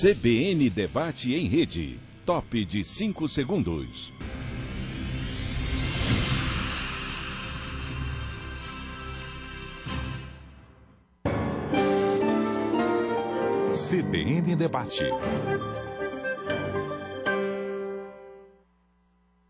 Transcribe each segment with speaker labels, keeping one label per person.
Speaker 1: CBN Debate em Rede. Top de 5 segundos.
Speaker 2: CBN Debate.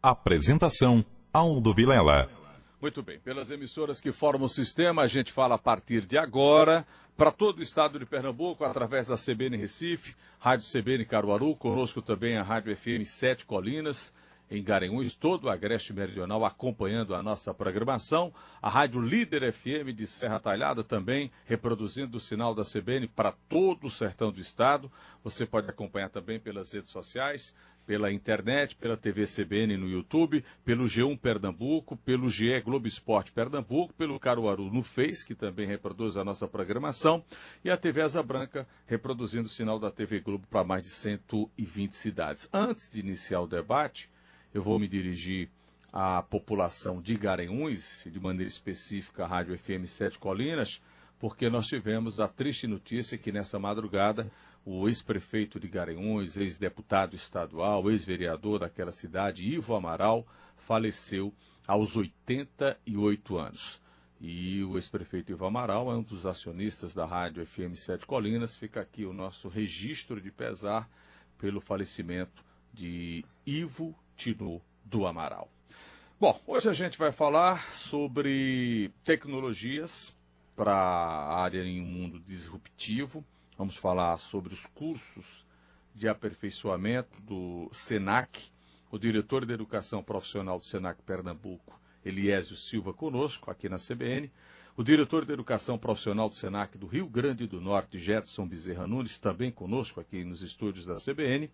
Speaker 2: Apresentação: Aldo Vilela.
Speaker 3: Muito bem, pelas emissoras que formam o sistema, a gente fala a partir de agora para todo o estado de Pernambuco, através da CBN Recife, Rádio CBN Caruaru, conosco também a Rádio FM 7 Colinas, em Garanhuns, todo o Agreste Meridional acompanhando a nossa programação, a Rádio Líder FM de Serra Talhada também reproduzindo o sinal da CBN para todo o sertão do estado. Você pode acompanhar também pelas redes sociais, pela internet, pela TV CBN no YouTube, pelo G1 Pernambuco, pelo GE Globo Esporte Pernambuco, pelo Caruaru no Face, que também reproduz a nossa programação, e a TV Asa Branca reproduzindo o sinal da TV Globo para mais de 120 cidades. Antes de iniciar o debate, eu vou me dirigir à população de Garanhuns, de maneira específica a Rádio FM 7 Colinas, porque nós tivemos a triste notícia que nessa madrugada o ex-prefeito de Garanhuns, ex-deputado estadual, ex-vereador daquela cidade, Ivo Amaral, faleceu aos 88 anos. E o ex-prefeito Ivo Amaral é um dos acionistas da rádio FM 7 Colinas. Fica aqui o nosso registro de pesar pelo falecimento de Ivo Tino do Amaral. Bom, hoje a gente vai falar sobre tecnologias para a área em um mundo disruptivo. Vamos falar sobre os cursos de aperfeiçoamento do SENAC. O diretor de Educação Profissional do SENAC Pernambuco, Eliésio Silva, conosco aqui na CBN. O diretor de Educação Profissional do SENAC do Rio Grande do Norte, Jetson Bezerra Nunes, também conosco aqui nos estúdios da CBN.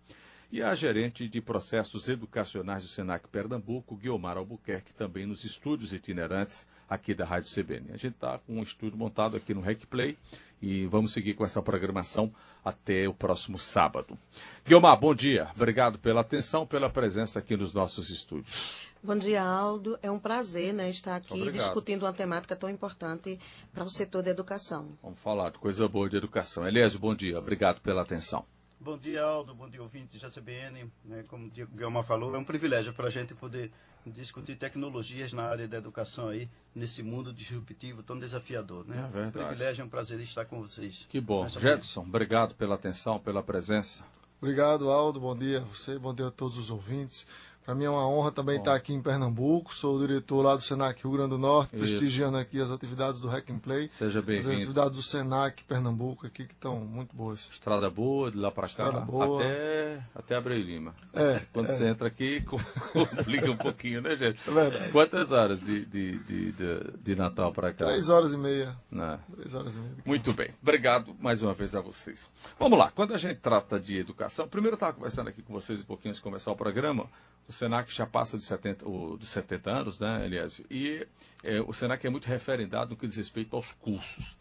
Speaker 3: E a gerente de processos educacionais do SENAC Pernambuco, Guiomar Albuquerque, também nos estúdios itinerantes aqui da Rádio CBN. A gente está com um estúdio montado aqui no RecPlay e vamos seguir com essa programação até o próximo sábado. Guilmar, bom dia. Obrigado pela atenção, pela presença aqui nos nossos estúdios.
Speaker 4: Bom dia, Aldo. É um prazer né, estar aqui
Speaker 3: Obrigado.
Speaker 4: discutindo uma temática tão importante para o setor da educação.
Speaker 3: Vamos falar de coisa boa de educação. Eliésio, bom dia. Obrigado pela atenção.
Speaker 5: Bom dia, Aldo. Bom dia, ouvintes da CBN. Né, como o Guilherme falou, é um privilégio para a gente poder discutir tecnologias na área da educação aí, nesse mundo disruptivo tão desafiador. Né?
Speaker 3: É verdade.
Speaker 5: um privilégio, é um prazer estar com vocês.
Speaker 3: Que bom. Jetson, obrigado pela atenção, pela presença.
Speaker 6: Obrigado, Aldo. Bom dia a você, bom dia a todos os ouvintes. Para mim é uma honra também estar aqui em Pernambuco. Sou o diretor lá do Senac Rio Grande do Norte,
Speaker 3: Isso.
Speaker 6: prestigiando aqui as atividades do Hack and Play.
Speaker 3: Seja
Speaker 6: As
Speaker 3: bem-vindo.
Speaker 6: atividades do Senac Pernambuco aqui que estão muito boas.
Speaker 3: Estrada boa, de lá para cá,
Speaker 6: Estrada boa.
Speaker 3: até, até Abreu Lima.
Speaker 6: É,
Speaker 3: Quando
Speaker 6: é.
Speaker 3: você entra aqui, complica um pouquinho, né, gente?
Speaker 6: É verdade.
Speaker 3: Quantas horas de, de, de, de, de Natal para cá?
Speaker 6: Três horas e meia.
Speaker 3: Né?
Speaker 6: Três horas e meia.
Speaker 3: Muito bem, obrigado mais uma vez a vocês. Vamos lá, quando a gente trata de educação, primeiro eu estava conversando aqui com vocês um pouquinho antes de começar o programa, o Senac já passa de 70, o, dos 70 anos, né, Eliésio? E é, o Senac é muito referendado no que diz respeito aos cursos.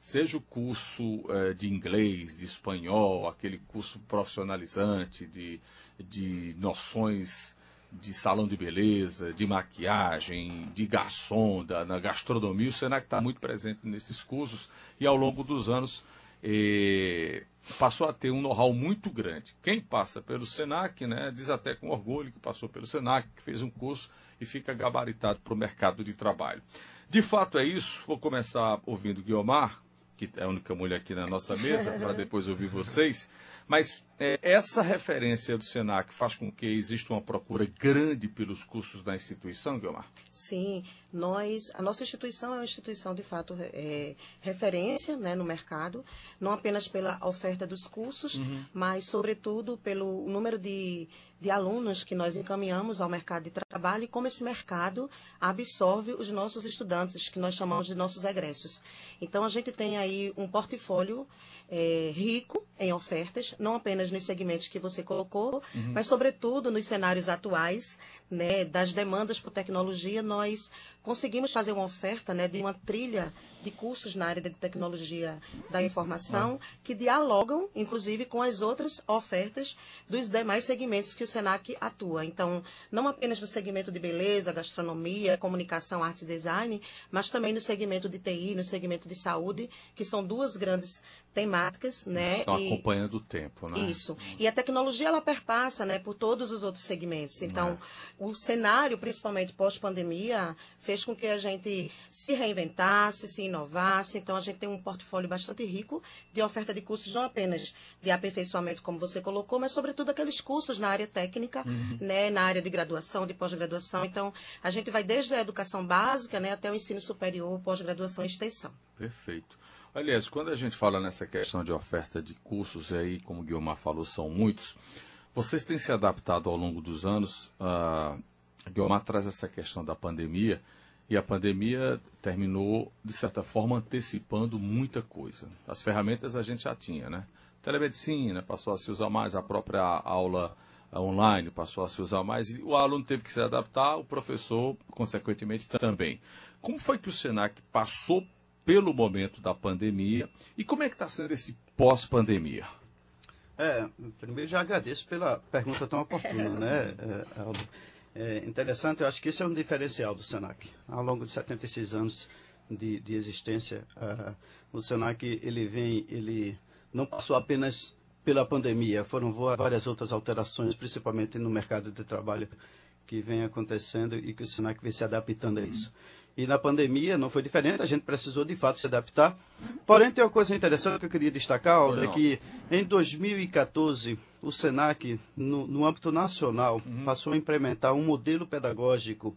Speaker 3: Seja o curso eh, de inglês, de espanhol, aquele curso profissionalizante, de, de noções de salão de beleza, de maquiagem, de garçom, da, na gastronomia, o Senac está muito presente nesses cursos e ao longo dos anos eh, passou a ter um know-how muito grande. Quem passa pelo Senac, né, diz até com orgulho que passou pelo Senac, que fez um curso e fica gabaritado para o mercado de trabalho. De fato é isso. Vou começar ouvindo Guiomar, que é a única mulher aqui na nossa mesa, para depois ouvir vocês. Mas é, essa referência do Senac faz com que exista uma procura grande pelos cursos da instituição, Guiomar?
Speaker 4: Sim, nós, a nossa instituição é uma instituição de fato é, referência né, no mercado, não apenas pela oferta dos cursos, mas sobretudo pelo número de, de alunos que nós encaminhamos ao mercado de trabalho e como esse mercado absorve os nossos estudantes, que nós chamamos de nossos egressos. Então a gente tem aí um portfólio é, rico em ofertas, não apenas nos segmentos que você colocou, mas sobretudo nos cenários atuais, né, das demandas por tecnologia, nós conseguimos fazer uma oferta né, de uma trilha de cursos na área de tecnologia da informação que dialogam, inclusive, com as outras ofertas dos demais segmentos que o SENAC atua. Então, não apenas no segmento de beleza, gastronomia, comunicação, artes e design, mas também no segmento de TI, no segmento de saúde, que são duas grandes temáticas, né?
Speaker 3: Estão e, acompanhando o tempo, né?
Speaker 4: Isso. E a tecnologia ela perpassa, né, por todos os outros segmentos. Então, é. o cenário, principalmente pós-pandemia, fez com que a gente se reinventasse, se inovasse. Então, a gente tem um portfólio bastante rico de oferta de cursos, não apenas de aperfeiçoamento, como você colocou, mas sobretudo aqueles cursos na área técnica, uhum. né, na área de graduação, de pós-graduação. Então, a gente vai desde a educação básica, né, até o ensino superior, pós-graduação e extensão.
Speaker 3: Perfeito. Aliás, quando a gente fala nessa questão de oferta de cursos, aí, como o Guilmar falou, são muitos, vocês têm se adaptado ao longo dos anos. Uh, Guilmar traz essa questão da pandemia, e a pandemia terminou, de certa forma, antecipando muita coisa. As ferramentas a gente já tinha, né? Telemedicina passou a se usar mais, a própria aula online passou a se usar mais, e o aluno teve que se adaptar, o professor, consequentemente, também. Como foi que o SENAC passou pelo momento da pandemia. E como é que está sendo esse pós-pandemia?
Speaker 5: É, primeiro já agradeço pela pergunta tão oportuna, né, é, Aldo? É interessante, eu acho que esse é um diferencial do SENAC. Ao longo de 76 anos de, de existência, uh, o SENAC, ele vem, ele não passou apenas pela pandemia, foram várias outras alterações, principalmente no mercado de trabalho, que vem acontecendo e que o SENAC vem se adaptando a isso. E na pandemia não foi diferente, a gente precisou de fato se adaptar. Porém, tem uma coisa interessante que eu queria destacar, Aldo, é que em 2014 o SENAC, no, no âmbito nacional, uhum. passou a implementar um modelo pedagógico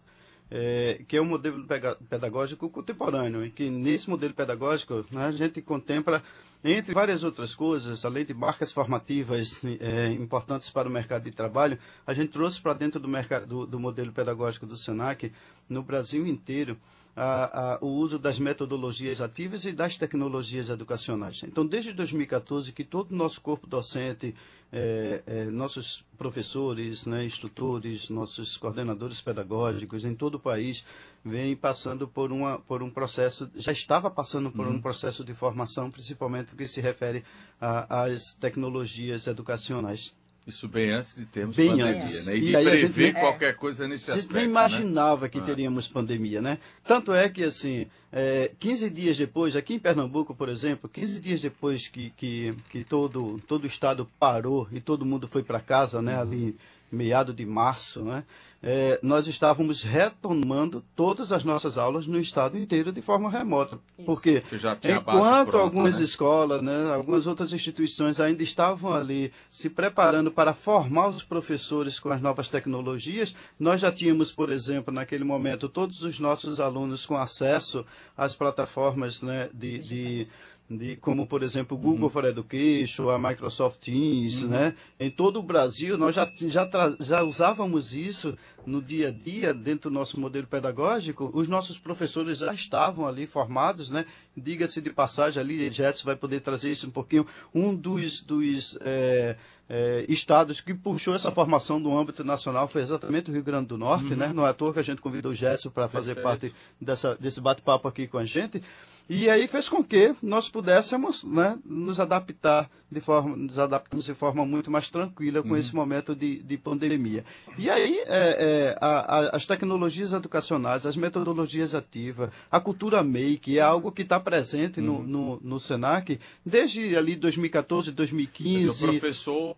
Speaker 5: é, que é um modelo pedagógico contemporâneo, e que nesse modelo pedagógico né, a gente contempla, entre várias outras coisas, além de marcas formativas é, importantes para o mercado de trabalho, a gente trouxe para dentro do, mercado, do, do modelo pedagógico do SENAC, no Brasil inteiro, a, a, o uso das metodologias ativas e das tecnologias educacionais. Então, desde 2014, que todo o nosso corpo docente, é, é, nossos professores, né, instrutores, nossos coordenadores pedagógicos em todo o país vem passando por, uma, por um processo, já estava passando por uhum. um processo de formação, principalmente que se refere às tecnologias educacionais.
Speaker 3: Isso bem antes de termos bem pandemia, antes. né? E, e de prever gente, qualquer coisa nesse aspecto. A gente nem
Speaker 5: né? imaginava
Speaker 3: né?
Speaker 5: que teríamos pandemia, né? Tanto é que, assim, é, 15 dias depois, aqui em Pernambuco, por exemplo, 15 dias depois que, que, que todo, todo o estado parou e todo mundo foi para casa, né? Ali meado de março, né? É, nós estávamos retomando todas as nossas aulas no estado inteiro de forma remota. Isso. Porque enquanto pronta, algumas né? escolas, né, algumas outras instituições ainda estavam ali se preparando para formar os professores com as novas tecnologias, nós já tínhamos, por exemplo, naquele momento, todos os nossos alunos com acesso às plataformas né, de, de de, como por exemplo o Google uhum. for Education, a Microsoft Teams, uhum. né? Em todo o Brasil nós já, já, já usávamos isso no dia a dia dentro do nosso modelo pedagógico. Os nossos professores já estavam ali formados, né? Diga-se de passagem ali, Jetson vai poder trazer isso um pouquinho. Um dos, dos é, é, estados que puxou essa formação do âmbito nacional foi exatamente o Rio Grande do Norte, uhum. né? Não é à toa que a gente convidou o Jetson para fazer parte dessa, desse bate-papo aqui com a gente. E aí fez com que nós pudéssemos né, nos adaptar de forma, nos adaptamos de forma muito mais tranquila com uhum. esse momento de, de pandemia. E aí é, é, a, a, as tecnologias educacionais, as metodologias ativas, a cultura make é algo que está presente uhum. no, no, no, Senac desde ali 2014, 2015. Mas
Speaker 3: o professor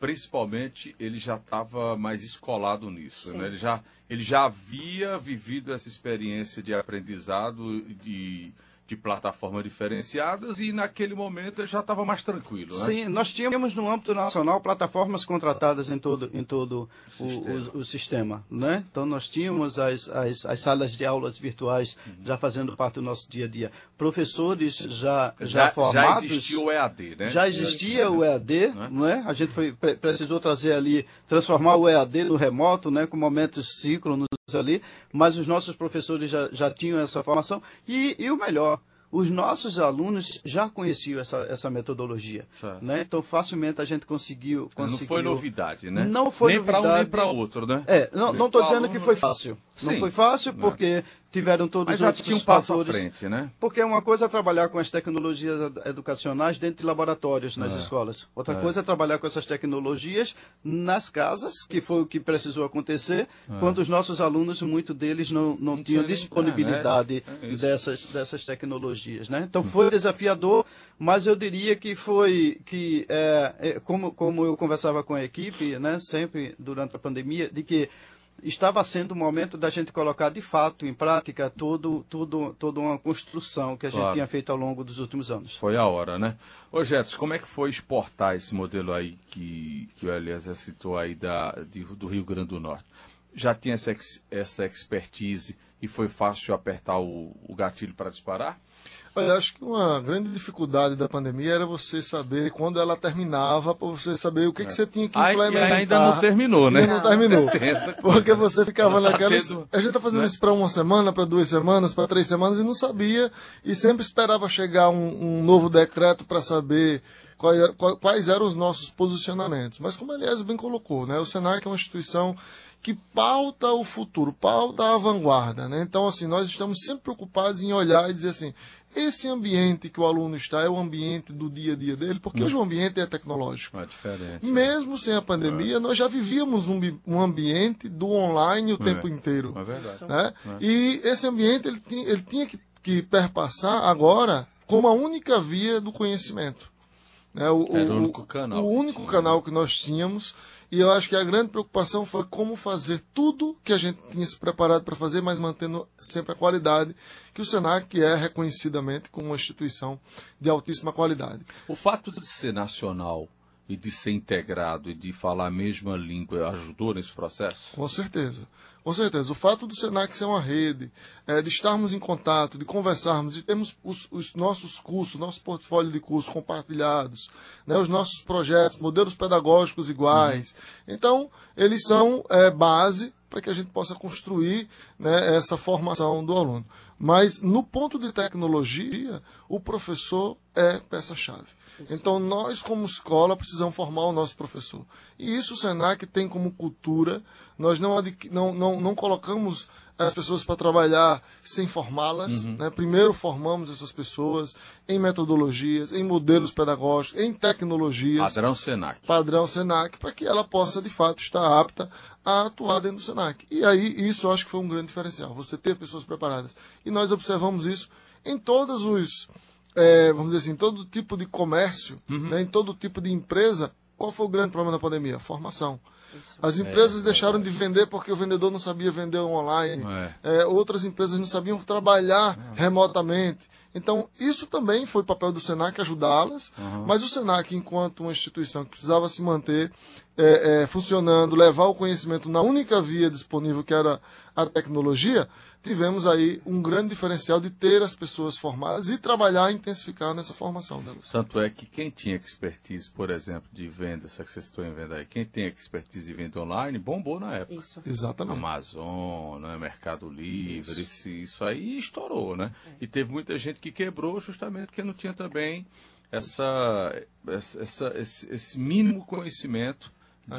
Speaker 3: principalmente ele já estava mais escolado nisso, né? ele, já, ele já havia vivido essa experiência de aprendizado de de plataformas diferenciadas e naquele momento ele já estava mais tranquilo. Né?
Speaker 5: Sim, nós tínhamos no âmbito nacional plataformas contratadas em todo, em todo o, o, sistema. O, o sistema né? Então nós tínhamos as, as, as, salas de aulas virtuais já fazendo parte do nosso dia a dia. Professores já, já, já formados.
Speaker 3: Já existia o EAD, né?
Speaker 5: Já existia o EAD, né? né? A gente foi, precisou trazer ali, transformar o EAD no remoto, né? com momentos síncronos ali, mas os nossos professores já, já tinham essa formação. E, e o melhor, os nossos alunos já conheciam essa, essa metodologia. Né? Então, facilmente a gente conseguiu, conseguiu...
Speaker 3: Não foi novidade, né?
Speaker 5: Não foi
Speaker 3: nem
Speaker 5: novidade.
Speaker 3: Nem para um nem para outro, né?
Speaker 5: É, não estou dizendo que foi fácil. Não
Speaker 3: Sim.
Speaker 5: foi fácil porque tiveram todos
Speaker 3: Mas
Speaker 5: os outros
Speaker 3: tinha um passo à
Speaker 5: fatores.
Speaker 3: frente, né?
Speaker 5: Porque uma coisa é trabalhar com as tecnologias ed- educacionais dentro de laboratórios nas escolas. Outra coisa é trabalhar com essas tecnologias nas casas, que foi o que precisou acontecer, quando os nossos alunos, muitos deles não, não, tinham
Speaker 3: tinha nem
Speaker 5: disponibilidade
Speaker 3: é isso.
Speaker 5: dessas, dessas tecnologias. Né? Então foi desafiador, mas eu diria que foi que, é, é, como, como eu conversava com a equipe, né, sempre durante a pandemia, de que estava sendo o momento da gente colocar de fato em prática todo, todo, toda uma construção que a gente
Speaker 3: Claro.
Speaker 5: tinha feito ao longo dos últimos anos.
Speaker 3: Foi a hora, né? Ô, Jetson, como é que foi exportar esse modelo aí que, que o Eliezer citou aí da, de- do Rio Grande do Norte? Já tinha essa, essa expertise e foi fácil apertar o, o gatilho para disparar?
Speaker 6: Olha, acho que uma grande dificuldade da pandemia era você saber quando ela terminava, para você saber o que, que você tinha que
Speaker 3: Ai, e
Speaker 6: implementar.
Speaker 3: ainda não terminou, né?
Speaker 6: Ainda não terminou. Porque você ficava naquela. A gente tá fazendo
Speaker 3: né?
Speaker 6: isso para uma semana, para duas semanas, para três semanas e não sabia. E sempre esperava chegar um, um novo decreto para saber qual- quais eram os nossos posicionamentos. Mas como aliás bem colocou, né? O Senac é uma instituição que pauta o futuro, pauta a vanguarda, né? Então assim, nós estamos sempre preocupados em olhar e dizer assim, esse ambiente que o aluno está é o ambiente do dia a dia dele, porque hoje o ambiente é tecnológico.
Speaker 3: É diferente.
Speaker 6: Mesmo sem a pandemia, nós já vivíamos um, um ambiente do online o tempo
Speaker 3: É.
Speaker 6: inteiro.
Speaker 3: É verdade.
Speaker 6: Né? E esse ambiente ele tinha, ele tinha que, que perpassar agora como a única via do conhecimento. Né? O,
Speaker 3: Era o único canal
Speaker 6: O único canal que nós tínhamos. E eu acho que a grande preocupação foi como fazer tudo que a gente tinha se preparado para fazer, mas mantendo sempre a qualidade, que o Senac é reconhecidamente como uma instituição de altíssima qualidade.
Speaker 3: O fato de ser nacional e de ser integrado e de falar a mesma língua ajudou nesse processo?
Speaker 6: Com certeza. Com certeza. O fato do Senac ser uma rede, eh, de estarmos em contato, de conversarmos, de termos os, os nossos cursos, nosso portfólio de cursos compartilhados, né, os nossos projetos, modelos pedagógicos iguais. Então, eles são eh, base para que a gente possa construir né, essa formação do aluno. Mas, no ponto de tecnologia, o professor é peça-chave. Então, nós, como escola, precisamos formar o nosso professor. E isso o SENAC tem como cultura. Nós não, não, não, não colocamos as pessoas para trabalhar sem formá-las. né? Primeiro formamos essas pessoas em metodologias, em modelos pedagógicos, em tecnologias
Speaker 3: Padrão Senac.
Speaker 6: padrão Senac para que ela possa de fato estar apta a atuar dentro do Senac. E aí isso eu acho que foi um grande diferencial, você ter pessoas preparadas. E nós observamos isso em todos os, eh, vamos dizer assim, todo tipo de comércio, né, em todo tipo de empresa. Qual foi o grande problema da pandemia? Formação. As empresas deixaram de vender porque o vendedor não sabia vender online.
Speaker 3: É.
Speaker 6: É, outras empresas não sabiam trabalhar remotamente. Então, isso também foi papel do Senac ajudá-las, mas o Senac, enquanto uma instituição que precisava se manter é, é, funcionando, levar o conhecimento na única via disponível, que era a tecnologia, tivemos aí um grande diferencial de ter as pessoas formadas e trabalhar e intensificar nessa formação delas.
Speaker 3: Tanto é que quem tinha expertise, por exemplo, de venda, vocês estão em venda aí, quem tem expertise de venda online, bombou na época.
Speaker 4: Isso.
Speaker 6: Exatamente.
Speaker 3: Amazon, né, Mercado Livre, isso. Isso, aí estourou, né? E teve muita gente que quebrou justamente porque não tinha também essa, essa, essa- esse, esse mínimo conhecimento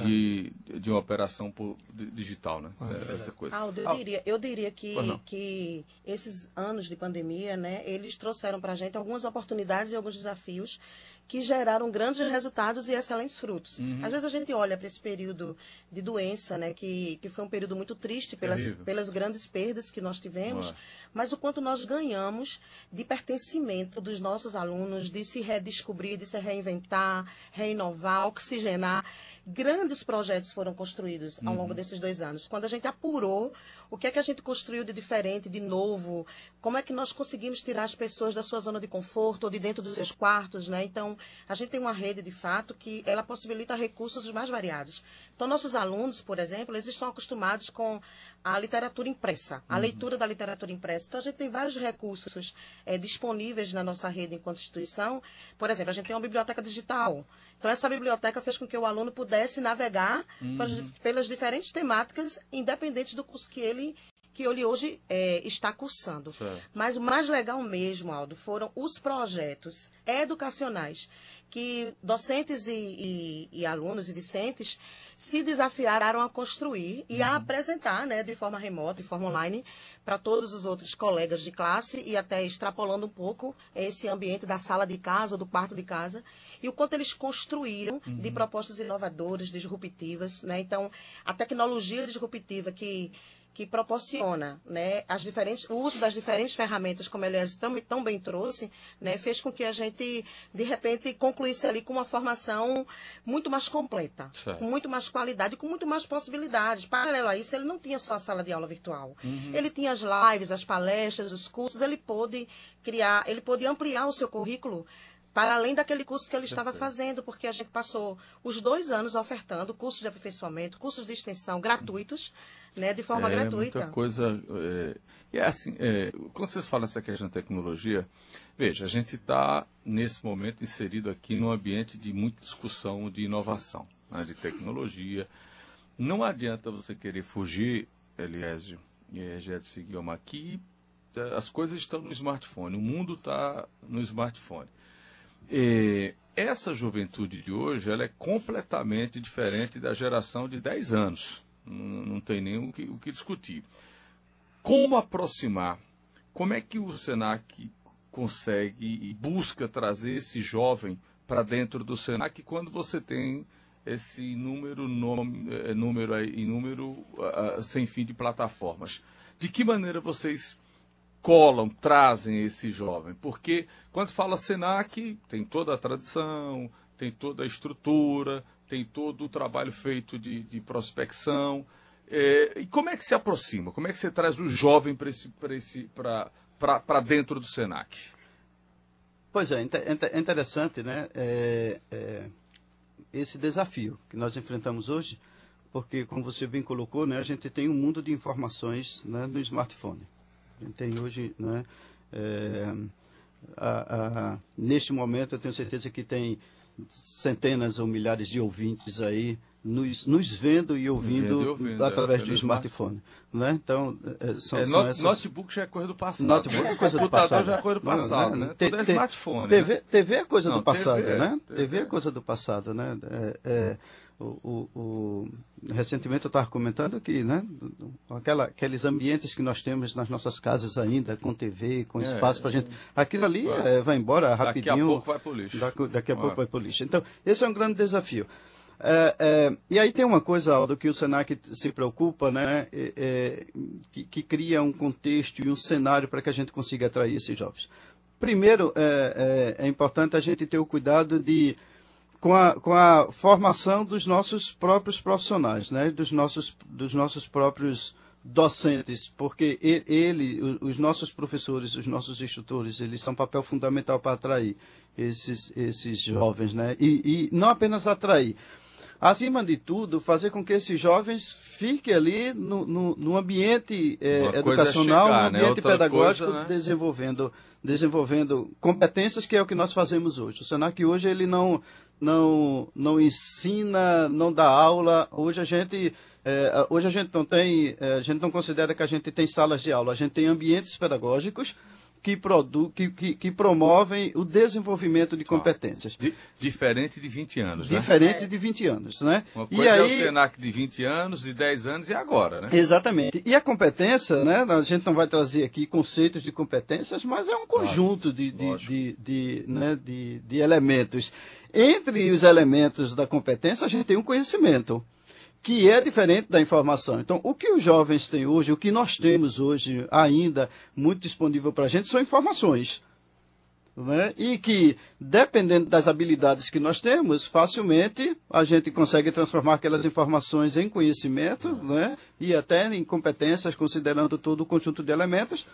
Speaker 3: de, de uma operação por- di- digital, né? Essa coisa.
Speaker 4: Aldo, eu diria, eu diria que, que esses anos de pandemia, né, eles trouxeram para a gente algumas oportunidades e alguns desafios que geraram grandes resultados e excelentes frutos.
Speaker 3: Uhum.
Speaker 4: Às vezes a gente olha para esse período de doença, né, que, que foi um período muito triste pelas,
Speaker 3: Terrível.
Speaker 4: pelas grandes perdas que nós tivemos,
Speaker 3: Ué.
Speaker 4: mas o quanto nós ganhamos de pertencimento dos nossos alunos, de se redescobrir, de se reinventar, reinovar, oxigenar. Grandes projetos foram construídos ao longo desses dois anos. Quando a gente apurou o que é que a gente construiu de diferente, de novo, como é que nós conseguimos tirar as pessoas da sua zona de conforto ou de dentro dos seus quartos, né? Então, a gente tem uma rede, de fato, que ela possibilita recursos mais variados. Então, nossos alunos, por exemplo, eles estão acostumados com a literatura impressa, a leitura da literatura impressa. Então, a gente tem vários recursos eh, disponíveis na nossa rede enquanto instituição. Por exemplo, a gente tem uma biblioteca digital. Então, essa biblioteca fez com que o aluno pudesse navegar pelas, pelas diferentes temáticas, independente do curso que ele que ele hoje é, está cursando.
Speaker 3: Certo.
Speaker 4: Mas o mais legal mesmo, Aldo, foram os projetos educacionais que docentes e, e- e alunos e discentes se desafiaram a construir e a apresentar né, de forma remota, de forma online, para todos os outros colegas de classe e até extrapolando um pouco esse ambiente da sala de casa ou do quarto de casa e o quanto eles construíram de propostas inovadoras, disruptivas. Né? Então, a tecnologia disruptiva que que proporciona né, as diferentes, o uso das diferentes ferramentas, como ele tão, tão bem trouxe, né, fez com que a gente, de repente, concluísse ali com uma formação muito mais completa,
Speaker 3: Certo.
Speaker 4: com muito mais qualidade, com muito mais possibilidades. Paralelo a isso, ele não tinha só a sala de aula virtual. Ele tinha as lives, as palestras, os cursos, ele pôde criar, ele pôde ampliar o seu currículo para além daquele curso que ele estava fazendo, porque a gente passou os dois anos ofertando cursos de aperfeiçoamento, cursos de extensão gratuitos, né, de forma
Speaker 3: é,
Speaker 4: gratuita.
Speaker 3: Muita coisa. É, e é assim, é, quando vocês falam essa questão de tecnologia, veja, a gente está, nesse momento, inserido aqui num ambiente de muita discussão de inovação, né, de tecnologia. Não adianta você querer fugir, Eliésio e Egédio Guilherme, aqui as coisas estão no smartphone, o mundo está no smartphone. É, essa juventude de hoje ela é completamente diferente da geração de 10 anos. Não, tem nem o que, o que discutir. Como aproximar? Como é que o Senac consegue e busca trazer esse jovem para dentro do Senac quando você tem esse número, nome, eh, número, e número ah, sem fim de plataformas? De que maneira vocês colam, trazem esse jovem. Porque quando fala Senac, tem toda a tradição, tem toda a estrutura, tem todo o trabalho feito de, de prospecção. É, e como é que se aproxima? Como é que você traz o jovem para esse, esse, dentro do Senac?
Speaker 5: Pois é, é interessante, né? é, é, esse desafio que nós enfrentamos hoje, porque, como você bem colocou, né, a gente tem um mundo de informações né, no smartphone. A gente tem hoje, né, é, a- a- neste momento, eu tenho certeza que tem centenas ou milhares de ouvintes aí nos, nos vendo e ouvindo,
Speaker 3: e ouvindo,
Speaker 5: através
Speaker 3: é,
Speaker 5: do smartphone. Né? Então, é, são,
Speaker 3: É,
Speaker 5: são
Speaker 3: not-
Speaker 5: essas...
Speaker 3: Notebook já é coisa do passado.
Speaker 5: Notebook é coisa do
Speaker 3: Computador
Speaker 5: passado.
Speaker 3: já é coisa do
Speaker 5: Não,
Speaker 3: passado, né?
Speaker 5: Te-
Speaker 3: Tudo é smartphone.
Speaker 5: TV,
Speaker 3: né?
Speaker 5: TV é coisa
Speaker 3: Não,
Speaker 5: do passado,
Speaker 3: TV,
Speaker 5: né?
Speaker 3: TV.
Speaker 5: TV é coisa do passado, né? É, é, o, o- o- recentemente eu estava comentando que, né? Aquela, aqueles ambientes que nós temos nas nossas casas ainda, com TV, com
Speaker 3: É,
Speaker 5: espaço para gente. Aquilo ali
Speaker 3: Vai.
Speaker 5: é, vai embora
Speaker 3: Daqui a
Speaker 5: rapidinho.
Speaker 3: pouco vai pro lixo.
Speaker 5: Daqui, daqui a pouco vai para o lixo. Então, esse é um grande desafio. É, é, e aí tem uma coisa, Aldo, que o Senac se preocupa, né, é, é, que, que cria um contexto e um cenário para que a gente consiga atrair esses jovens. Primeiro, é, é- é importante a gente ter o cuidado de com a, com a formação dos nossos próprios profissionais, né, dos nossos, dos nossos próprios docentes, porque ele, os nossos professores, os nossos instrutores, eles são papel fundamental para atrair esses, esses jovens, né? E, e não apenas atrair, acima de tudo, fazer com que esses jovens fiquem ali no, no, no ambiente eh,
Speaker 3: é
Speaker 5: educacional,
Speaker 3: chegar,
Speaker 5: no
Speaker 3: né?
Speaker 5: ambiente
Speaker 3: Outra
Speaker 5: pedagógico,
Speaker 3: coisa, né?
Speaker 5: desenvolvendo, desenvolvendo competências que é o que nós fazemos hoje. O Senac hoje ele não não não ensina, não dá aula. Hoje a gente eh, hoje a gente não tem, eh, a gente não considera que a gente tem salas de aula. A gente tem ambientes pedagógicos que, produ que, que, que promovem o desenvolvimento de competências.
Speaker 3: Di- diferente de 20 anos, né?
Speaker 5: Diferente de 20 anos, né?
Speaker 3: Uma
Speaker 5: E
Speaker 3: coisa é o
Speaker 5: aí-
Speaker 3: Senac de 20 anos, de 10 anos e agora, né?
Speaker 5: Exatamente. E a competência, né? A gente não vai trazer aqui conceitos de competências, mas é um conjunto de, de, de, de, né? de, de elementos. Entre os elementos da competência, a gente tem um conhecimento, que é diferente da informação. Então, o que os jovens têm hoje, o que nós temos hoje ainda muito disponível para a gente, são informações né? e que, dependendo das habilidades que nós temos, facilmente a gente consegue transformar aquelas informações em conhecimento né? e até em competências, considerando todo o conjunto de elementos.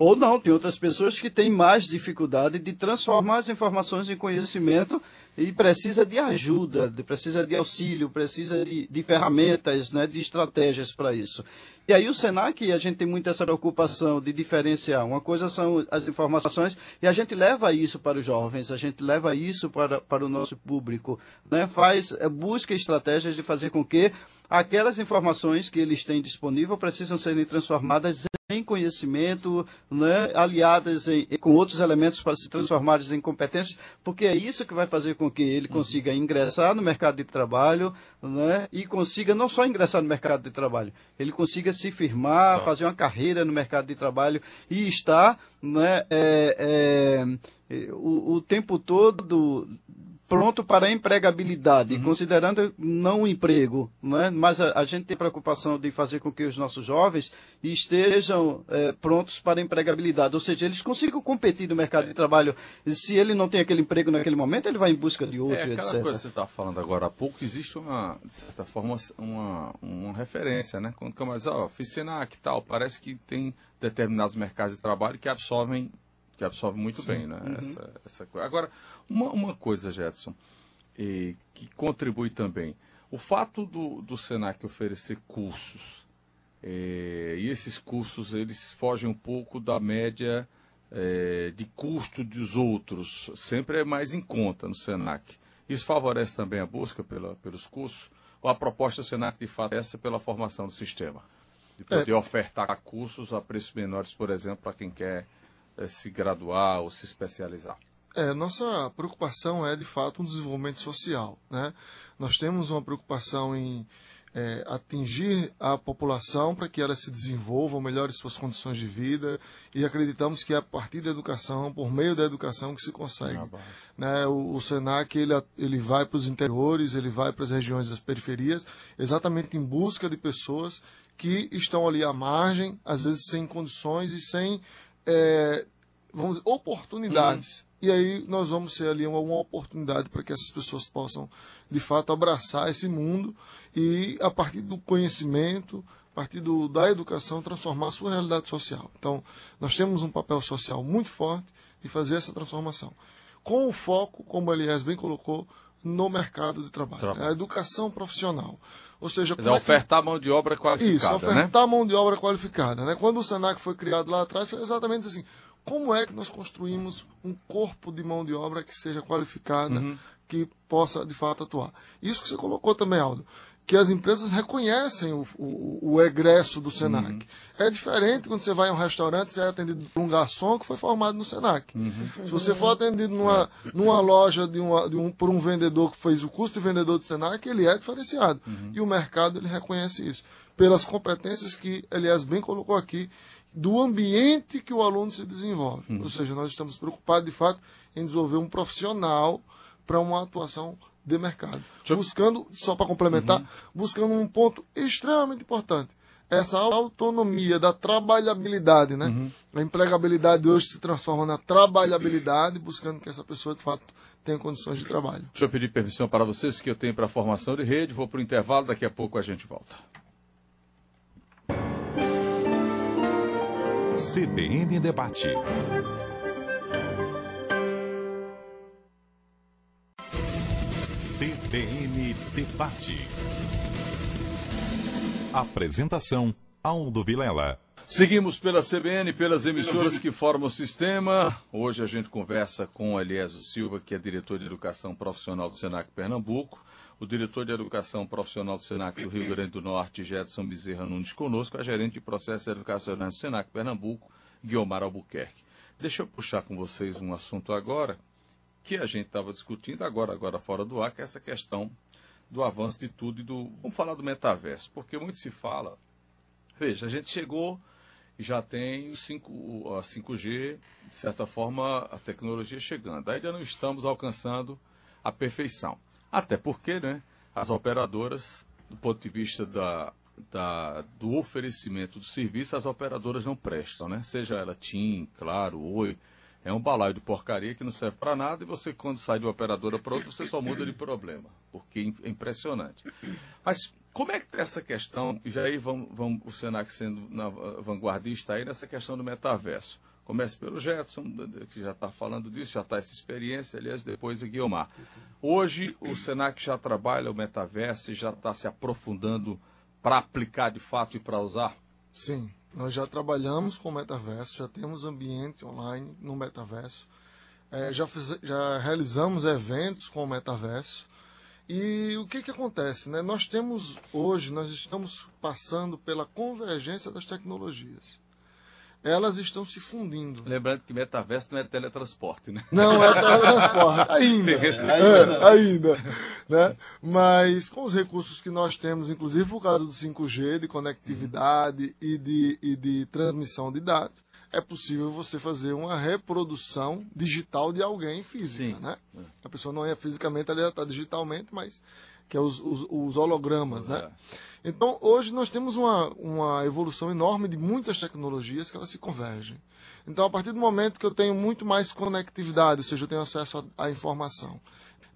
Speaker 5: Ou não, tem outras pessoas que têm mais dificuldade de transformar as informações em conhecimento e precisa de ajuda, precisa de auxílio, precisa de, de ferramentas, né, de estratégias para isso. E aí o Senac, a gente tem muito essa preocupação de diferenciar. Uma coisa são as informações e a gente leva isso para os jovens, a gente leva isso para, para o nosso público, né? Faz, busca estratégias de fazer com que aquelas informações que eles têm disponível precisam serem transformadas em conhecimento, né, aliadas em, com outros elementos para se transformarem em competências, porque é isso que vai fazer com que ele consiga ingressar no mercado de trabalho né, e consiga não só ingressar no mercado de trabalho, ele consiga se firmar, fazer uma carreira no mercado de trabalho e estar né, é, é, o, o tempo todo pronto para a empregabilidade, uhum. considerando não o emprego, né? mas a, a, gente tem preocupação de fazer com que os nossos jovens estejam é, prontos para a empregabilidade, ou seja, eles consigam competir no mercado de trabalho. Se ele não tem aquele emprego naquele momento, ele vai em busca de outro, é,
Speaker 3: aquela etc. coisa que você está falando agora há pouco, existe uma, de certa forma, uma, uma referência, né? Quando mais, ó, fiz Senac e tal, parece que tem determinados mercados de trabalho que absorvem que absorve muito Sim. bem, né? Uhum. Essa, essa coisa. Agora, uma, uma coisa, Jetson, e, que contribui também. O fato do, do Senac oferecer cursos, é, e esses cursos eles fogem um pouco da média é, de custo dos outros, sempre é mais em conta no Senac. Isso favorece também a busca pela, pelos cursos? Ou a proposta do Senac, de fato, é essa pela formação do sistema? De poder é. ofertar cursos a preços menores, por exemplo, para quem quer é, se graduar ou se especializar?
Speaker 6: É, nossa preocupação é, de fato, um desenvolvimento social. Né? Nós temos uma preocupação em é, atingir a população para que ela se desenvolva, melhore suas condições de vida e acreditamos que é a partir da educação, por meio da educação, que se consegue. Ah, né? o, o, Senac ele, ele vai para os interiores, ele vai para as regiões das periferias, exatamente em busca de pessoas que estão ali à margem, às vezes sem condições e sem é, vamos dizer, oportunidades. Uhum. E aí nós vamos ser ali uma, uma oportunidade para que essas pessoas possam, de fato, abraçar esse mundo e, a partir do conhecimento, a partir do, da educação, transformar a sua realidade social. Então, nós temos um papel social muito forte de fazer essa transformação. Com o foco, como o Elias bem colocou, no mercado de trabalho. trabalho. A educação profissional. Ou seja,
Speaker 3: é ofertar mão de obra qualificada. Isso,
Speaker 6: ofertar
Speaker 3: né?
Speaker 6: mão de obra qualificada. Né? Quando o Senac foi criado lá atrás, foi exatamente assim. Como é que nós construímos um corpo de mão de obra que seja qualificada, uhum. que possa de fato atuar? Isso que você colocou também, Aldo que as empresas reconhecem o, o, o egresso do Senac. Uhum. É diferente quando você vai a um restaurante e você é atendido por um garçom que foi formado no Senac. Uhum. Se você for atendido numa, numa loja de, uma, de um, por um vendedor que fez o custo de vendedor do Senac, ele é diferenciado. Uhum. E o mercado ele reconhece isso. Pelas competências que, aliás, bem colocou aqui, do ambiente que o aluno se desenvolve. Uhum. Ou seja, nós estamos preocupados, de fato, em desenvolver um profissional para uma atuação de mercado. Buscando, só para complementar, uhum. buscando um ponto extremamente importante. Essa autonomia da trabalhabilidade, né? Uhum. A empregabilidade hoje se transforma na trabalhabilidade, buscando que essa pessoa, de fato, tenha condições de trabalho.
Speaker 3: Deixa eu pedir permissão para vocês que eu tenho para a formação de rede. Vou para o intervalo, daqui a pouco a gente volta.
Speaker 2: CBN Debate. CBN Debate. Apresentação Aldo Vilela.
Speaker 3: Seguimos pela CBN, pelas emissoras que formam o sistema. Hoje a gente conversa com Eliésio Silva, que é diretor de Educação Profissional do Senac Pernambuco, o diretor de Educação Profissional do Senac do Rio Grande do Norte, Jetson Bezerra Nunes, conosco, a gerente de Processos Educacionais do Senac Pernambuco, Guiomar Albuquerque. Deixa eu puxar com vocês um assunto agora que a gente estava discutindo agora, agora fora do ar, que é essa questão do avanço de tudo e do. Vamos falar do metaverso, porque muito se fala. Veja, a gente chegou e já tem o 5, a 5G, de certa forma, a tecnologia chegando. Ainda não estamos alcançando a perfeição. Até porque, né, as operadoras, do ponto de vista da, da, do oferecimento do serviço, as operadoras não prestam, né? Seja ela TIM, Claro, Oi, é um balaio de porcaria que não serve para nada e você, quando sai de uma operadora para outra, você só muda de problema, porque é impressionante. Mas como é que está essa questão, e já aí vamos, vamos o Senac sendo na, vanguardista aí nessa questão do metaverso. Comece pelo Jetson, que já está falando disso, já está essa experiência, aliás, depois a Guiomar. Hoje o Senac já trabalha o metaverso e já está se aprofundando para aplicar de fato e para usar?
Speaker 6: Sim. Nós já trabalhamos com metaverso, já temos ambiente online no metaverso, é, já, fiz, já realizamos eventos com o metaverso. E o que, que acontece? Né? Nós temos hoje, nós estamos passando pela convergência das tecnologias. Elas estão se fundindo.
Speaker 3: Lembrando que metaverso não é teletransporte, né?
Speaker 6: Não é teletransporte, ainda. É, ainda. Né? Mas com os recursos que nós temos, inclusive por causa do 5G, de conectividade e de, e de transmissão de dados, é possível você fazer uma reprodução digital de alguém física.
Speaker 3: Sim.
Speaker 6: Né? A pessoa não é fisicamente, ela está digitalmente, mas que é os, os, os hologramas. Né? Então, hoje nós temos uma, uma evolução enorme de muitas tecnologias que elas se convergem. Então, a partir do momento que eu tenho muito mais conectividade, ou seja, eu tenho acesso à informação,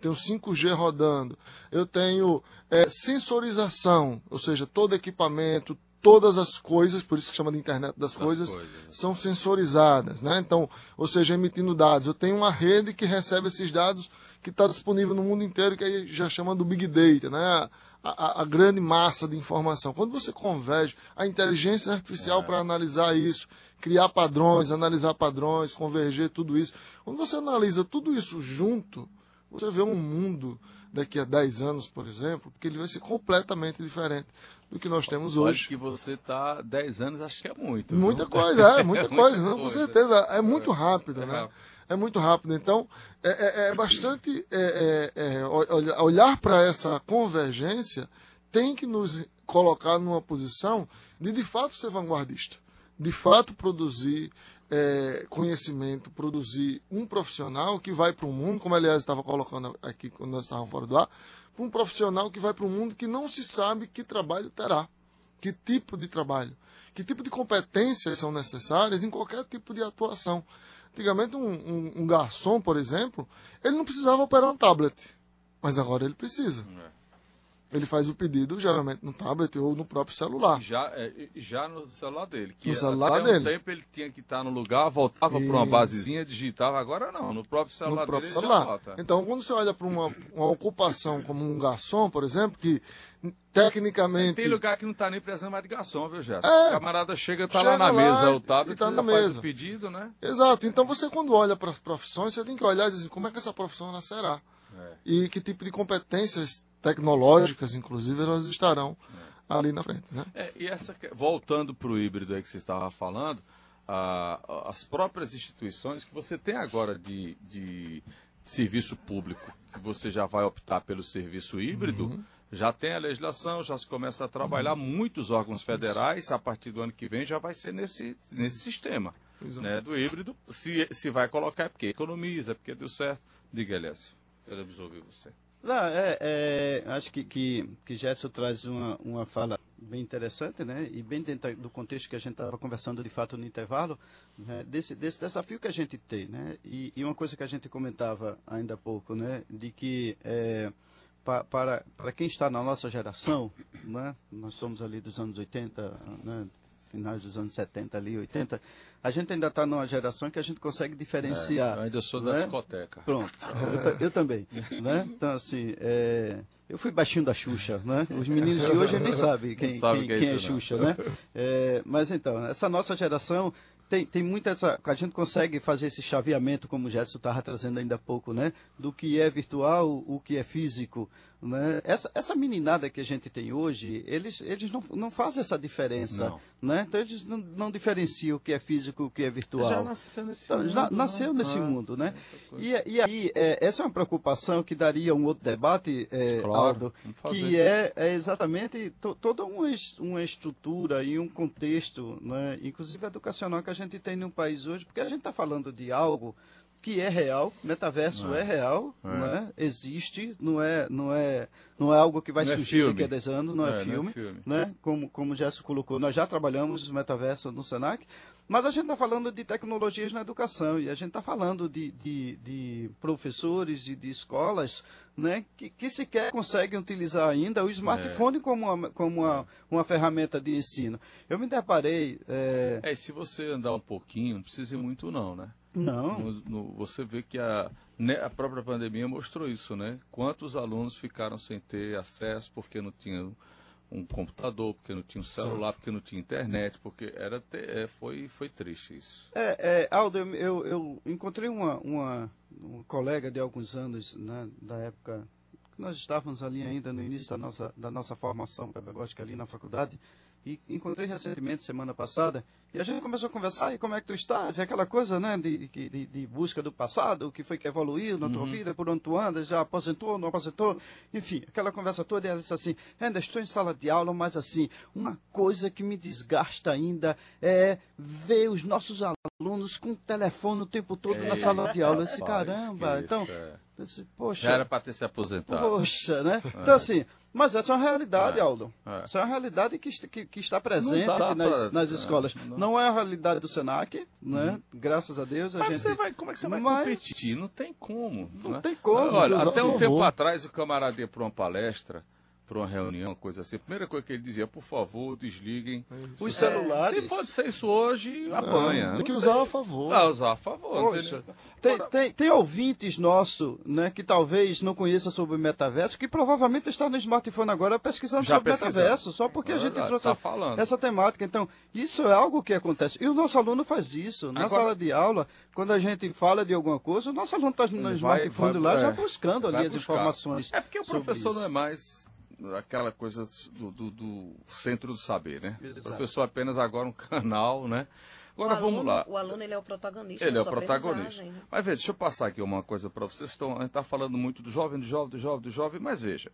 Speaker 6: tenho 5G rodando, eu tenho é, sensorização, ou seja, todo equipamento, todas as coisas, por isso que chama de internet das, coisas,
Speaker 3: coisas,
Speaker 6: são sensorizadas, né? Então, ou seja, emitindo dados. Eu tenho uma rede que recebe esses dados que está disponível no mundo inteiro, que aí já chama do Big Data, né? A, a- grande massa de informação. Quando você converge a inteligência artificial para analisar isso, criar padrões, analisar padrões, converger tudo isso. Quando você analisa tudo isso junto, você vê um mundo daqui a 10 anos, por exemplo, que ele vai ser completamente diferente do que nós temos
Speaker 3: Olha
Speaker 6: hoje.
Speaker 3: que você está 10 anos, acho que é muito.
Speaker 6: Muita coisa, é, muita coisa, não, com
Speaker 3: coisa.
Speaker 6: certeza. É muito rápido,
Speaker 3: É
Speaker 6: né?
Speaker 3: rápido.
Speaker 6: É muito rápido. Então, é, é- é bastante. é, é, é, olha- olhar para essa convergência tem que nos colocar numa posição de, de fato, ser vanguardista. De fato, produzir conhecimento, produzir um profissional que vai para o mundo, como aliás estava colocando aqui quando nós estávamos fora do ar, um profissional que vai para o mundo que não se sabe que trabalho terá que tipo de trabalho, que tipo de competências são necessárias em qualquer tipo de atuação. Antigamente, um, um- um garçom, por exemplo, ele não precisava operar um tablet, mas agora ele precisa.
Speaker 3: É.
Speaker 6: Ele faz o pedido, geralmente, no tablet ou no próprio celular.
Speaker 3: Já, é, já no celular dele. Que
Speaker 6: No celular
Speaker 3: até um
Speaker 6: dele.
Speaker 3: tempo ele tinha que estar no lugar, voltava para uma basezinha, digitava. Agora não, no próprio celular
Speaker 6: no próprio
Speaker 3: dele
Speaker 6: celular. Então, quando você olha para uma, uma ocupação como um garçom, por exemplo, que tecnicamente.
Speaker 3: Tem lugar que não está nem precisando mais de garçom, viu, Gerson?
Speaker 6: É.
Speaker 3: O camarada chega, tá
Speaker 6: Chega
Speaker 3: lá na
Speaker 6: lá
Speaker 3: mesa, o tablet,
Speaker 6: tá na
Speaker 3: faz
Speaker 6: mesa.
Speaker 3: o pedido, né?
Speaker 6: Exato. Então você quando olha para as profissões, você tem que olhar e dizer como é que essa profissão ela será.
Speaker 3: É.
Speaker 6: E que tipo de competências tecnológicas, inclusive, elas estarão ali na frente. Né?
Speaker 3: É, e essa, voltando para o híbrido aí que você estava falando, a- as próprias instituições que você tem agora de, de serviço público, que você já vai optar pelo serviço híbrido,
Speaker 6: Uhum.
Speaker 3: já tem a legislação, já se começa a trabalhar, muitos órgãos federais, a partir do ano que vem, já vai ser nesse, nesse sistema
Speaker 6: Exato.
Speaker 3: né, do híbrido. Se, se vai colocar é porque economiza, é porque deu certo. Diga, Alessio, queremos ouvir você.
Speaker 5: Não, é, é, acho que, que, que Gerson traz uma, uma fala bem interessante, né? E bem dentro do contexto que a gente estava conversando de fato no intervalo, né? desse, desse desafio que a gente tem, né? E, e uma coisa que a gente comentava ainda há pouco, né? De que é, pa, para, para quem está na nossa geração, né? Nós somos ali dos anos 80, né? Finais dos anos 70 ali, 80, a gente ainda está numa geração que a gente consegue diferenciar.
Speaker 3: Eu ainda sou da
Speaker 5: né?
Speaker 3: discoteca.
Speaker 5: Pronto, eu, eu também, né? Então, assim, é, eu fui baixinho da Xuxa, né? Os meninos de hoje nem sabem quem,
Speaker 3: Não sabe
Speaker 5: quem,
Speaker 3: o que é
Speaker 5: quem é
Speaker 3: isso, não.
Speaker 5: Xuxa, né? É, mas então, essa nossa geração tem, tem muita essa. A gente consegue fazer esse chaveamento, como o Gerson estava trazendo ainda há pouco, né? Do que é virtual, o que é físico. Né? Essa, essa meninada que a gente tem hoje, eles, eles não, não fazem essa diferença.
Speaker 3: Não.
Speaker 5: Né? Então eles não, não diferenciam o que é físico e o que é virtual.
Speaker 3: Já nasceu nesse
Speaker 5: Então,
Speaker 3: mundo.
Speaker 5: já
Speaker 3: né?
Speaker 5: nasceu nesse
Speaker 3: Ah,
Speaker 5: mundo, né? E, e aí, é, essa é uma preocupação que daria um outro debate, é,
Speaker 3: Claro,
Speaker 5: Aldo, que é, é exatamente to- toda uma, uma estrutura e um contexto, né, inclusive educacional, que a gente tem no país hoje, porque a gente está falando de algo que é real, metaverso é, real, né, existe, não é, não, é, não é algo que vai
Speaker 3: Não é
Speaker 5: surgir daqui a 10 anos, não é,
Speaker 3: É, não é
Speaker 5: filme,
Speaker 3: filme.
Speaker 5: né? Como, como o Gerson colocou, nós já trabalhamos metaverso no Senac, mas a gente está falando de tecnologias na educação e a gente está falando de, de, de professores e de escolas né, que, que sequer conseguem utilizar ainda o smartphone como, uma, como uma, uma ferramenta de ensino. Eu me deparei. é,
Speaker 3: É, se você andar um pouquinho, não precisa ir muito não, né?
Speaker 5: Não,
Speaker 3: No- no- você vê que a, né, a própria pandemia mostrou isso, né? Quantos alunos ficaram sem ter acesso porque não tinham um computador, porque não tinha um celular, porque não tinha internet, porque era é, foi, foi triste isso.
Speaker 5: É, é, Aldo, eu, eu, encontrei uma, uma, uma colega de alguns anos, né, da época nós estávamos ali ainda no início da nossa, da nossa formação pedagógica ali na faculdade, e encontrei recentemente, semana passada, e a gente começou a conversar, e como é que tu estás? E aquela coisa, né, de, de, de busca do passado, o que foi que evoluiu na tua
Speaker 3: Uhum.
Speaker 5: vida, por onde tu andas, já aposentou, não aposentou, enfim, aquela conversa toda, e ela disse assim, ainda estou em sala de aula, mas assim, uma coisa que me desgasta ainda é ver os nossos alunos com o telefone o tempo todo na sala de aula. Eu disse, caramba, então,
Speaker 3: é.
Speaker 5: eu disse, poxa,
Speaker 3: Já era para ter se aposentado.
Speaker 5: Poxa, né? Então, assim, mas essa é uma realidade,
Speaker 3: É.
Speaker 5: Aldo.
Speaker 3: É.
Speaker 5: Essa é uma realidade que, que, que está presente
Speaker 3: Não dá
Speaker 5: nas,
Speaker 3: pra-
Speaker 5: nas
Speaker 3: é,
Speaker 5: escolas.
Speaker 3: não dá.
Speaker 5: Não é a realidade do SENAC, né? Graças a Deus a
Speaker 3: Mas
Speaker 5: gente...
Speaker 3: você vai, como é que você vai
Speaker 5: Mas-
Speaker 3: competir? Não tem como.
Speaker 5: Não
Speaker 3: né?
Speaker 5: tem como,
Speaker 3: Olha, até um
Speaker 6: favor.
Speaker 3: tempo atrás o camarada ia para uma palestra, para uma reunião, coisa assim. A primeira coisa que ele dizia, por favor, desliguem.
Speaker 5: Os
Speaker 3: Se
Speaker 5: celulares...
Speaker 3: pode ser isso hoje, apanha.
Speaker 6: Tem que
Speaker 3: Não
Speaker 6: usar a favor.
Speaker 3: Ah, usar a favor. não tem
Speaker 5: tem, tem, tem ouvintes nossos, né, que talvez não conheçam sobre o metaverso, que provavelmente está no smartphone agora pesquisando
Speaker 3: Já
Speaker 5: sobre o metaverso, só porque
Speaker 3: É
Speaker 5: a gente
Speaker 3: verdade,
Speaker 5: trouxe
Speaker 3: tá
Speaker 5: essa-
Speaker 3: falando.
Speaker 5: essa temática. Então, isso é algo que acontece. E o nosso aluno faz isso. Na
Speaker 3: Agora-
Speaker 5: sala de aula, quando a gente fala de alguma coisa, o nosso aluno está no
Speaker 3: Ele vai-
Speaker 5: smartphone
Speaker 3: vai-
Speaker 5: lá já
Speaker 3: é,
Speaker 5: buscando ali as
Speaker 3: buscar.
Speaker 5: informações.
Speaker 3: É porque o professor
Speaker 5: isso.
Speaker 3: não é mais aquela coisa do, do- do centro do saber, né?
Speaker 5: Exato.
Speaker 3: O professor é apenas agora um canal, né? Agora
Speaker 4: o
Speaker 3: vamos
Speaker 4: aluno,
Speaker 3: lá.
Speaker 4: O aluno ele é o protagonista.
Speaker 3: Ele
Speaker 4: da
Speaker 3: é o protagonista.
Speaker 4: né?
Speaker 3: Mas veja, deixa eu passar aqui uma coisa para vocês. Estão, a gente está falando muito do jovem, do jovem, do jovem, do jovem, mas veja,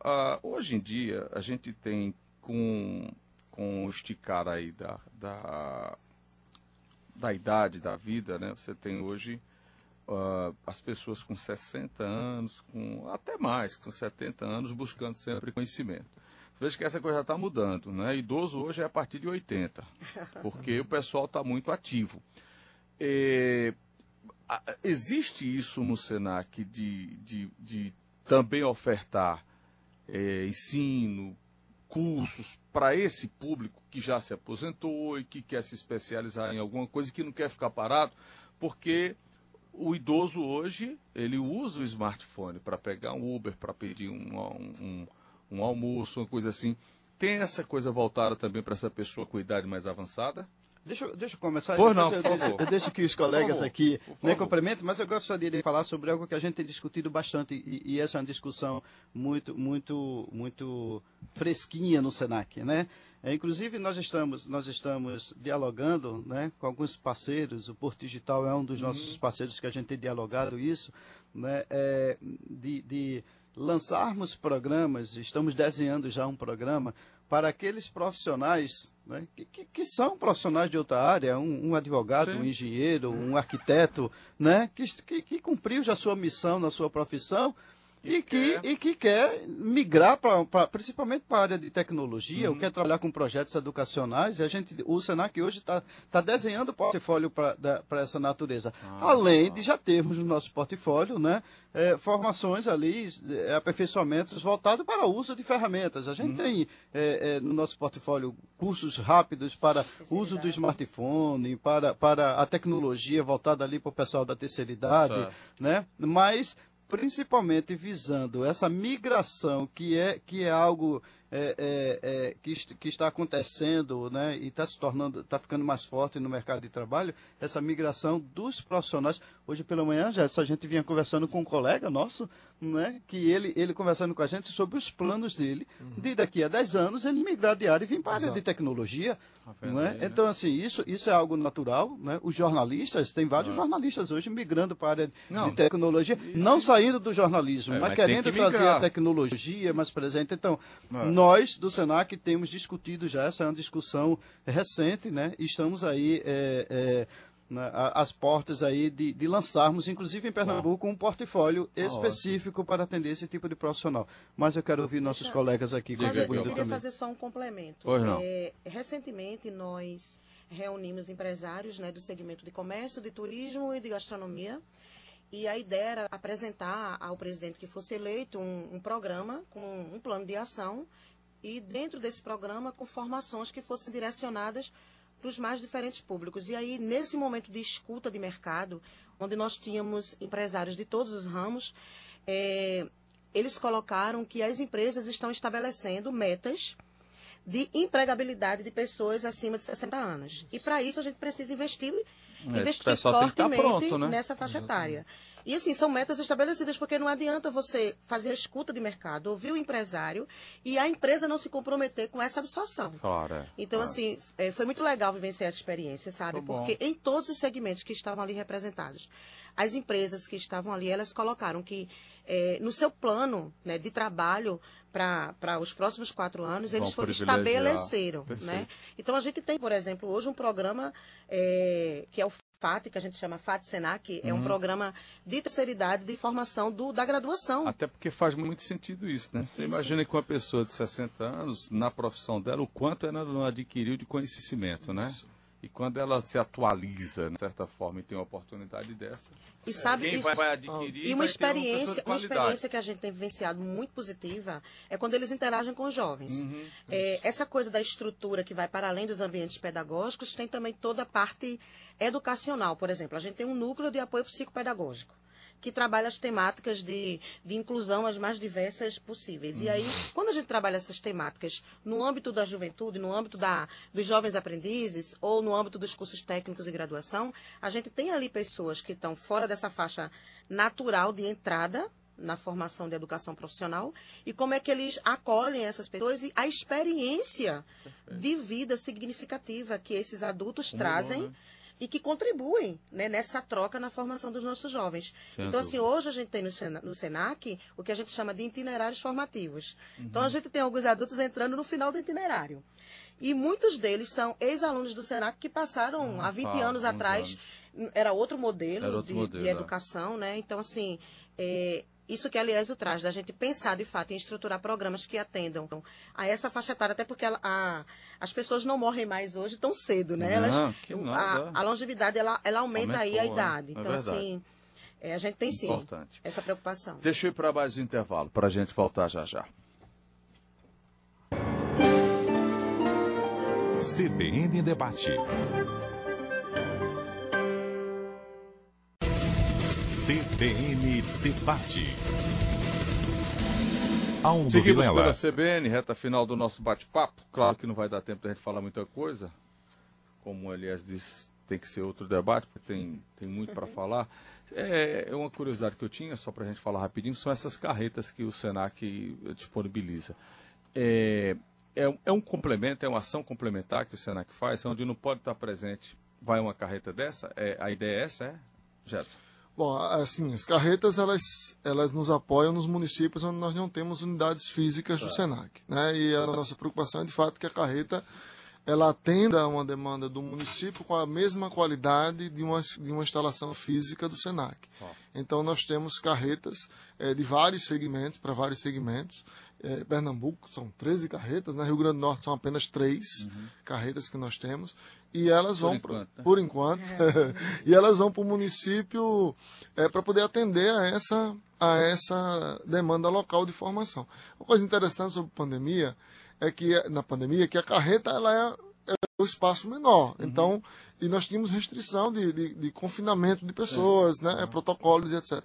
Speaker 3: ah, hoje em dia a gente tem com, com o esticar aí da, da, da idade da vida, né? Você tem hoje ah, as pessoas com 60 anos, com até mais, com 70 anos, buscando sempre conhecimento. Veja que essa coisa já está mudando, né? Idoso hoje é a partir de 80, porque o pessoal está muito ativo. É, a- existe isso no Senac de, de, de também ofertar é, ensino, cursos para esse público que já se aposentou e que quer se especializar em alguma coisa e que não quer ficar parado, porque o idoso hoje ele usa o smartphone para pegar um Uber, para pedir um, um, um- um almoço, uma coisa assim. Tem essa coisa voltada também para essa pessoa com idade mais avançada?
Speaker 5: Deixa, deixa eu começar.
Speaker 3: Pois não,
Speaker 5: eu,
Speaker 3: por
Speaker 5: deixo,
Speaker 3: favor.
Speaker 5: eu deixo que os colegas aqui né,
Speaker 3: favor.
Speaker 5: complementem, mas eu gostaria de falar sobre algo que a gente tem discutido bastante e, e essa é uma discussão muito, muito, muito fresquinha no Senac, né? É, inclusive nós estamos, nós estamos dialogando, né, com alguns parceiros. O Porto Digital é um dos nossos parceiros que a gente tem dialogado isso, né? é, de, de lançarmos programas. Estamos desenhando já um programa para aqueles profissionais né, que, que, que são profissionais de outra área, um, um advogado,
Speaker 3: Sim.
Speaker 5: um engenheiro, um arquiteto, né, que, que, que cumpriu já sua missão na sua profissão e, que,
Speaker 3: quer.
Speaker 5: e que quer migrar pra, pra- principalmente para a área de tecnologia,
Speaker 3: Uhum.
Speaker 5: ou quer trabalhar com projetos educacionais. E a gente, o Senac hoje está tá desenhando portfólio para essa natureza.
Speaker 3: Ah.
Speaker 5: Além de já termos no nosso portfólio né, eh, formações ali, eh, aperfeiçoamentos voltados para o uso de ferramentas. A
Speaker 3: Uhum.
Speaker 5: gente tem eh, eh, no nosso portfólio cursos rápidos para uso do smartphone, para, para a tecnologia voltada ali para o pessoal da terceira idade, né? Mas principalmente visando essa migração que é que é algo é, é, é, que, que está acontecendo né, e está se tornando, está ficando mais forte no mercado de trabalho, essa migração dos profissionais. Hoje pela manhã, já a gente vinha conversando com um colega nosso, né, que ele, ele conversando com a gente sobre os planos dele, de daqui a 10 anos ele migrar de área e vir para a área de tecnologia. Né?
Speaker 3: aí, né?
Speaker 5: Então, assim, isso, isso é algo natural. Né? Os jornalistas, tem vários jornalistas hoje migrando para a área.
Speaker 3: Não.
Speaker 5: de tecnologia, não saindo do jornalismo,
Speaker 3: É,
Speaker 5: mas
Speaker 3: mas
Speaker 5: querendo
Speaker 3: que
Speaker 5: trazer a tecnologia mais presente. Então,
Speaker 3: É.
Speaker 5: nós do Senac temos discutido já, essa é uma discussão recente, né? Estamos aí é, é, na- a- às portas aí de, de lançarmos, inclusive em Pernambuco, um portfólio específico para atender esse tipo de profissional. Mas eu quero ouvir nossos colegas aqui
Speaker 4: Mas eu, eu queria
Speaker 5: também.
Speaker 4: fazer só um complemento.
Speaker 3: Pois não.
Speaker 4: É, recentemente, nós reunimos empresários né, do segmento de comércio, de turismo e de gastronomia. E a ideia era apresentar ao presidente que fosse eleito um, um programa com um plano de ação e dentro desse programa com formações que fossem direcionadas para os mais diferentes públicos. E aí, nesse momento de escuta de mercado, onde nós tínhamos empresários de todos os ramos, eh, eles colocaram que as empresas estão estabelecendo metas de empregabilidade de pessoas acima de 60 anos. E para isso a gente precisa investir,
Speaker 3: Esse
Speaker 4: investir
Speaker 3: estar
Speaker 4: fortemente
Speaker 3: pronto, né?
Speaker 4: nessa faixa etária. E assim, são metas estabelecidas, porque não adianta você fazer a escuta de mercado, ouvir o empresário e a empresa não se comprometer com essa absorção.
Speaker 3: Claro. é.
Speaker 4: Então,
Speaker 3: Claro.
Speaker 4: assim, é, foi muito legal vivenciar essa experiência, sabe? Porque em todos os segmentos que estavam ali representados, as empresas que estavam ali, elas colocaram que é, no seu plano né, de trabalho para os próximos quatro anos, eles
Speaker 3: Vão
Speaker 4: foram, estabeleceram.
Speaker 3: Perfeito.
Speaker 4: Né? Então, a gente tem, por exemplo, hoje um programa é, que é o FAT, que a gente chama FAT Senac, é
Speaker 3: Uhum.
Speaker 4: um programa de terceira idade de formação do, da graduação.
Speaker 3: Até porque faz muito sentido isso, né? Você
Speaker 4: Isso.
Speaker 3: imagina que uma pessoa de 60 anos, na profissão dela, o quanto ela não adquiriu de conhecimento, né? E quando ela se atualiza, de certa forma, e tem uma oportunidade dessa,
Speaker 4: E sabe, isso-
Speaker 3: vai, adquirir
Speaker 4: E uma
Speaker 3: uma
Speaker 4: experiência, uma
Speaker 3: qualidade.
Speaker 4: experiência que a gente tem vivenciado muito positiva é quando eles interagem com os jovens.
Speaker 3: Uhum.
Speaker 4: É, essa coisa da estrutura que vai para além dos ambientes pedagógicos tem também toda a parte educacional. Por exemplo, a gente tem um núcleo de apoio psicopedagógico que trabalha as temáticas de, de inclusão as mais diversas possíveis. E aí, quando a gente trabalha essas temáticas no âmbito da juventude, no âmbito da, dos jovens aprendizes ou no âmbito dos cursos técnicos e graduação, a gente tem ali pessoas que estão fora dessa faixa natural de entrada na formação de educação profissional e como é que eles acolhem essas pessoas e a experiência de vida significativa que esses adultos trazem
Speaker 3: né?
Speaker 4: E que contribuem né, nessa troca na formação dos nossos jovens.
Speaker 3: Sem
Speaker 4: então, assim, hoje a gente tem no, Sena- no SENAC o que a gente chama de itinerários formativos. Então, a
Speaker 3: Uhum.
Speaker 4: gente tem alguns adultos entrando no final do itinerário. E muitos deles são ex-alunos do SENAC que passaram há 20
Speaker 3: faz
Speaker 4: anos atrás. Era outro modelo,
Speaker 3: Era outro
Speaker 4: de,
Speaker 3: modelo,
Speaker 4: de
Speaker 3: é.
Speaker 4: educação, né? Então, assim, é, isso que aliás o traz, da gente pensar de fato em estruturar programas que atendam a essa faixa etária, até porque ela- a- as pessoas não morrem mais hoje tão cedo, né? Elas,
Speaker 3: Não, que
Speaker 4: a,
Speaker 3: nada.
Speaker 4: a longevidade ela, ela aumenta aí a
Speaker 3: Aumentou, é.
Speaker 4: idade.
Speaker 3: É
Speaker 4: Então,
Speaker 3: verdade.
Speaker 4: assim, é, a gente tem sim
Speaker 3: Importante.
Speaker 4: essa preocupação.
Speaker 3: Deixa eu ir para mais um intervalo, para a gente voltar já já.
Speaker 2: CBN Debate. CBN Debate. Aldo
Speaker 3: Seguimos
Speaker 2: Vilela.
Speaker 3: pela CBN, reta final do nosso bate-papo. Claro que não vai dar tempo da gente falar muita coisa. Como o Elias disse, tem que ser outro debate, porque tem, tem muito para falar. É, é uma curiosidade que eu tinha, só para a gente falar rapidinho, são essas carretas que o Senac disponibiliza. É, é, um- é um complemento, é uma ação complementar que o Senac faz, onde não pode estar presente. Vai uma carreta dessa? É, a ideia é essa, é, Gerson?
Speaker 6: Bom, assim, as carretas elas, elas nos apoiam nos municípios onde nós não temos unidades físicas do Senac, né? E a nossa preocupação é de fato que a carreta ela atenda a uma demanda do município com a mesma qualidade de uma, de uma instalação física do Senac. Então nós temos carretas eh, de vários segmentos, para vários segmentos. Eh, Pernambuco são 13 carretas, na Rio Grande do Norte são apenas três carretas que nós temos. E elas
Speaker 3: Por
Speaker 6: vão, pro-
Speaker 3: enquanto, né?
Speaker 6: por enquanto, e elas vão para o município para poder atender a essa, a essa demanda local de formação. Uma coisa interessante sobre a pandemia é que na pandemia que a carreta ela é, é o espaço menor. Então, e nós tínhamos restrição de, de, de confinamento de pessoas, né, protocolos e etc.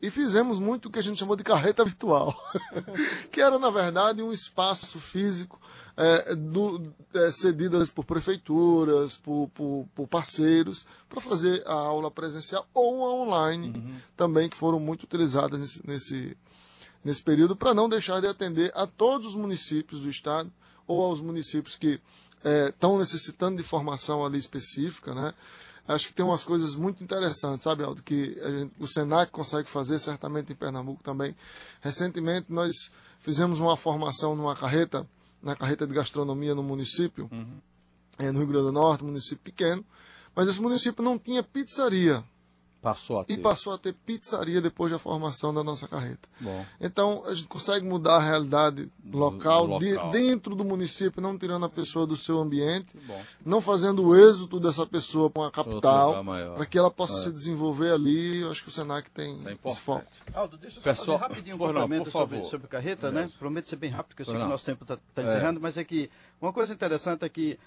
Speaker 6: E fizemos muito o que a gente chamou de carreta virtual, que era, na verdade, um espaço físico é, do, é, cedido por prefeituras, por, por, por parceiros, para fazer a aula presencial ou a online também, que foram muito utilizadas nesse, nesse, nesse período, para não deixar de atender a todos os municípios do estado ou aos municípios que estão necessitando de formação ali específica, né? Acho que tem umas coisas muito interessantes, sabe, Aldo, que gente- o Senac consegue fazer, certamente em Pernambuco também. Recentemente nós fizemos uma formação numa carreta, na carreta de gastronomia no município, eh, no Rio Grande do Norte, um município pequeno, mas esse município não tinha pizzaria
Speaker 3: Passou a ter.
Speaker 6: e passou a ter pizzaria depois da formação da nossa carreta.
Speaker 3: Bom.
Speaker 6: Então, a gente consegue mudar a realidade local,
Speaker 3: do
Speaker 6: de-
Speaker 3: local.
Speaker 6: dentro do município, não tirando a pessoa do seu ambiente,
Speaker 3: bom.
Speaker 6: não fazendo o êxito dessa pessoa para uma
Speaker 3: lugar
Speaker 6: capital, para que ela possa se desenvolver ali. Eu acho que o Senac tem
Speaker 3: Isso é
Speaker 6: esse foco.
Speaker 5: Aldo, deixa eu só
Speaker 3: Pessoal-
Speaker 5: fazer rapidinho um
Speaker 3: não,
Speaker 5: complemento
Speaker 3: por
Speaker 5: sobre,
Speaker 3: favor.
Speaker 5: sobre carreta, né? Prometo ser bem rápido, porque eu sei que o
Speaker 3: não.
Speaker 5: nosso tempo está encerrando, mas é que uma coisa interessante é que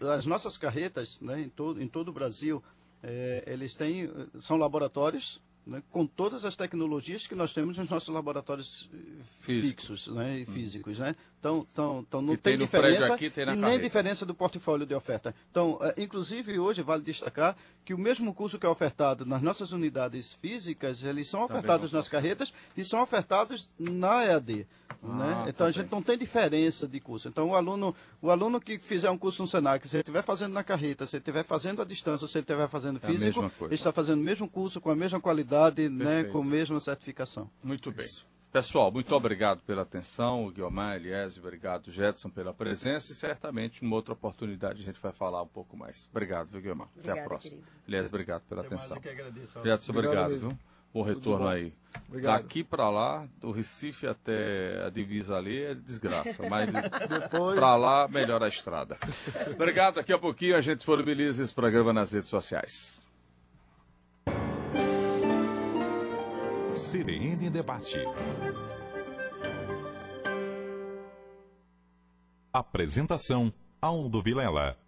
Speaker 5: o- as nossas carretas, né, em todo, em todo o Brasil, eh, eles têm, são laboratórios né, com todas as tecnologias que nós temos nos nossos laboratórios
Speaker 3: Físicos.
Speaker 5: fixos né, e físicos. Né? Então, então, então não tem,
Speaker 3: tem
Speaker 5: diferença
Speaker 3: aqui, tem
Speaker 5: nem
Speaker 3: carreta.
Speaker 5: diferença do portfólio de oferta. Então, eh, inclusive hoje vale destacar que o mesmo curso que é ofertado nas nossas unidades físicas, eles são ofertados nas carretas e são ofertados na EAD. né?
Speaker 3: Ah,
Speaker 5: Então
Speaker 3: tá
Speaker 5: a gente
Speaker 3: bem.
Speaker 5: não tem diferença de curso. Então o aluno, o aluno que fizer um curso no Senac, se ele estiver fazendo na carreta, se ele estiver fazendo à distância, se ele estiver fazendo
Speaker 3: É
Speaker 5: físico,
Speaker 3: coisa.
Speaker 5: ele está fazendo o mesmo curso com a mesma qualidade, né, com a mesma certificação.
Speaker 3: Muito bem. Pessoal, muito obrigado pela atenção. O Guilherme, Elias, obrigado, Jetson, pela presença. E certamente, numa outra oportunidade, a gente vai falar um pouco mais. Obrigado, viu, Guilherme? Até a próxima.
Speaker 4: querido.
Speaker 3: Elias, obrigado pela atenção.
Speaker 5: agradeço.
Speaker 3: Jetson,
Speaker 6: Obrigado,
Speaker 3: obrigado, viu? Bom retorno
Speaker 6: bom.
Speaker 3: aí.
Speaker 6: Obrigado.
Speaker 3: Daqui para lá, do Recife até a divisa ali é desgraça, mas
Speaker 6: Depois.
Speaker 3: para lá melhora a estrada. Obrigado, daqui a pouquinho a gente disponibiliza esse programa nas redes sociais.
Speaker 2: CBN Debate. Apresentação: Aldo Vilela.